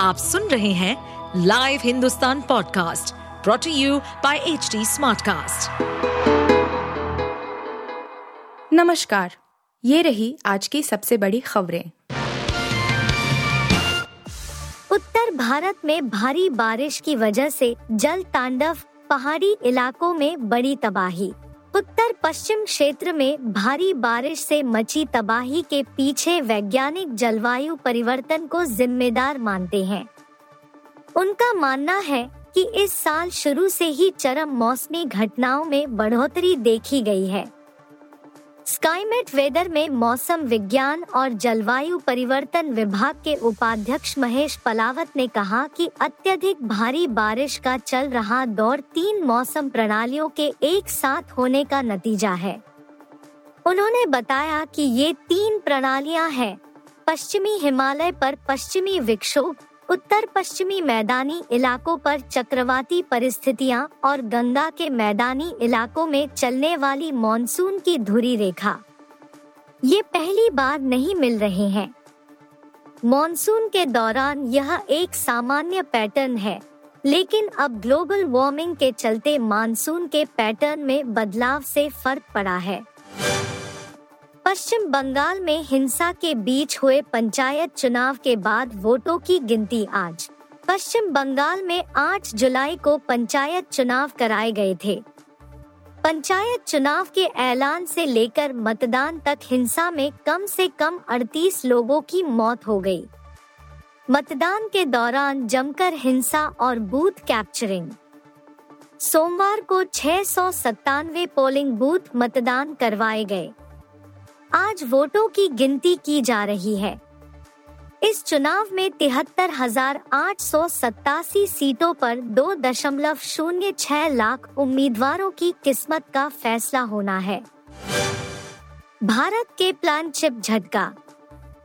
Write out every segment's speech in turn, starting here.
आप सुन रहे हैं live Hindustan podcast brought to you by H Smartcast. नमस्कार ये रही आज की सबसे बड़ी खबरें उत्तर भारत में भारी बारिश की वजह से जल तांडव पहाड़ी इलाकों में बड़ी तबाही उत्तर पश्चिम क्षेत्र में भारी बारिश से मची तबाही के पीछे वैज्ञानिक जलवायु परिवर्तन को जिम्मेदार मानते हैं। उनका मानना है कि इस साल शुरू से ही चरम मौसमी घटनाओं में बढ़ोतरी देखी गई है। स्काईमेट वेदर में मौसम विज्ञान और जलवायु परिवर्तन विभाग के उपाध्यक्ष महेश पलावत ने कहा कि अत्यधिक भारी बारिश का चल रहा दौर तीन मौसम प्रणालियों के एक साथ होने का नतीजा है। उन्होंने बताया कि ये तीन प्रणालियाँ हैं, पश्चिमी हिमालय पर पश्चिमी विक्षोभ उत्तर पश्चिमी मैदानी इलाकों पर चक्रवाती परिस्थितियाँ और गंगा के मैदानी इलाकों में चलने वाली मॉनसून की धुरी रेखा। ये पहली बार नहीं मिल रहे हैं। मॉनसून के दौरान यह एक सामान्य पैटर्न है, लेकिन अब ग्लोबल वार्मिंग के चलते मानसून के पैटर्न में बदलाव से फ़र्क पड़ा है। पश्चिम बंगाल में हिंसा के बीच हुए पंचायत चुनाव के बाद वोटों की गिनती आज। पश्चिम बंगाल में 8 जुलाई को पंचायत चुनाव कराए गए थे। पंचायत चुनाव के ऐलान से लेकर मतदान तक हिंसा में कम से कम 38 लोगों की मौत हो गई। मतदान के दौरान जमकर हिंसा और बूथ कैप्चरिंग। सोमवार को छह पोलिंग बूथ मतदान करवाए गए। आज वोटों की गिनती की जा रही है। इस चुनाव में तिहत्तर हज़ार आठ सौ सत्तासी सीटों पर दो दशमलव शून्य छह लाख उम्मीदवारों की किस्मत का फैसला होना है। भारत के प्लान चिप झटका।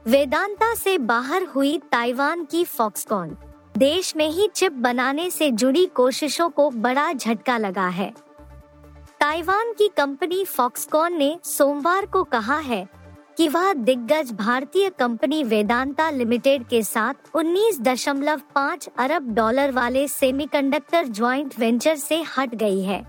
वेदांता से बाहर हुई ताइवान की फॉक्सकॉन। देश में ही चिप बनाने से जुड़ी कोशिशों को बड़ा झटका लगा है। ताइवान की कंपनी फॉक्सकॉन ने सोमवार को कहा है कि वह दिग्गज भारतीय कंपनी वेदांता लिमिटेड के साथ 19.5 अरब डॉलर वाले सेमीकंडक्टर ज्वाइंट वेंचर से हट गई है।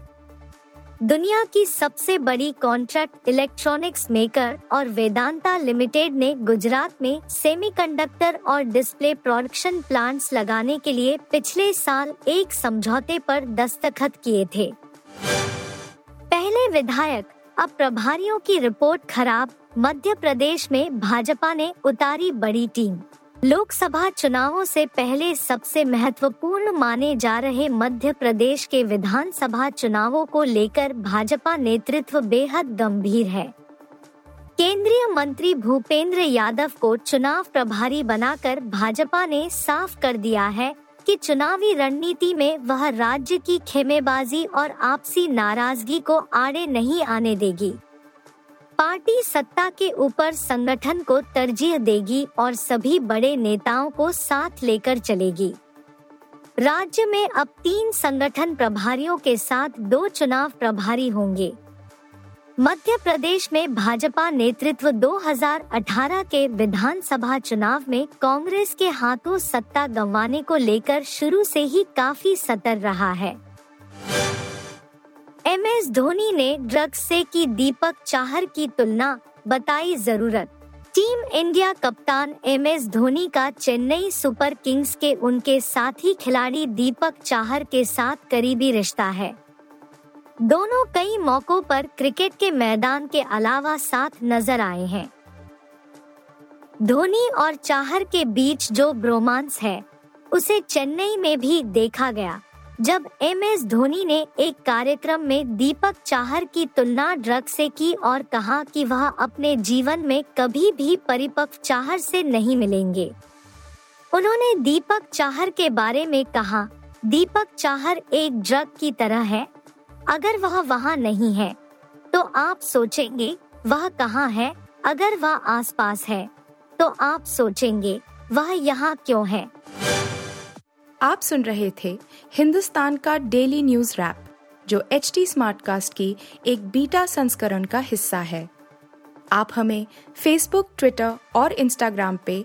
दुनिया की सबसे बड़ी कॉन्ट्रैक्ट इलेक्ट्रॉनिक्स मेकर और वेदांता लिमिटेड ने गुजरात में सेमीकंडक्टर और डिस्प्ले प्रोडक्शन प्लांट्स लगाने के लिए पिछले साल एक समझौते पर दस्तखत किए थे। विधायक, अब प्रभारियों की रिपोर्ट खराब, मध्य प्रदेश में भाजपा ने उतारी बड़ी टीम। लोकसभा चुनावों से पहले सबसे महत्वपूर्ण माने जा रहे मध्य प्रदेश के विधानसभा चुनावों को लेकर भाजपा नेतृत्व बेहद गंभीर है। केंद्रीय मंत्री भूपेंद्र यादव को चुनाव प्रभारी बनाकर भाजपा ने साफ़ कर दिया है कि चुनावी रणनीति में वह राज्य की खेमेबाजी और आपसी नाराज़गी को आड़े नहीं आने देगी। पार्टी सत्ता के ऊपर संगठन को तरजीह देगी और सभी बड़े नेताओं को साथ लेकर चलेगी। राज्य में अब तीन संगठन प्रभारियों के साथ दो चुनाव प्रभारी होंगे। मध्य प्रदेश में भाजपा नेतृत्व 2018 के विधानसभा चुनाव में कांग्रेस के हाथों सत्ता गंवाने को लेकर शुरू से ही काफ़ी सतर रहा है। एम एस धोनी ने ड्रग्स से की दीपक चाहर की तुलना बताई ज़रूरत। टीम इंडिया कप्तान एम एस धोनी का चेन्नई सुपर किंग्स के उनके साथी खिलाड़ी दीपक चाहर के साथ करीबी रिश्ता है। दोनों कई मौकों पर क्रिकेट के मैदान के अलावा साथ नज़र आए हैं। धोनी और चाहर के बीच जो ब्रोमांस है, उसे चेन्नई में भी देखा गया, जब एम एस धोनी ने एक कार्यक्रम में दीपक चाहर की तुलना ड्रग से की और कहा कि वह अपने जीवन में कभी भी परिपक्व चाहर से नहीं मिलेंगे। उन्होंने दीपक चाहर के बारे में कहा, दीपक चाहर एक ड्रग की तरह है अगर वह वहाँ नहीं है तो आप सोचेंगे, वह कहाँ है? अगर वह आसपास है तो आप सोचेंगे, वह यहाँ क्यों है? आप सुन रहे थे हिंदुस्तान का डेली न्यूज़ रैप, जो एच टी स्मार्ट कास्ट की एक बीटा संस्करण का हिस्सा है। आप हमें फेसबुक ट्विटर और इंस्टाग्राम पे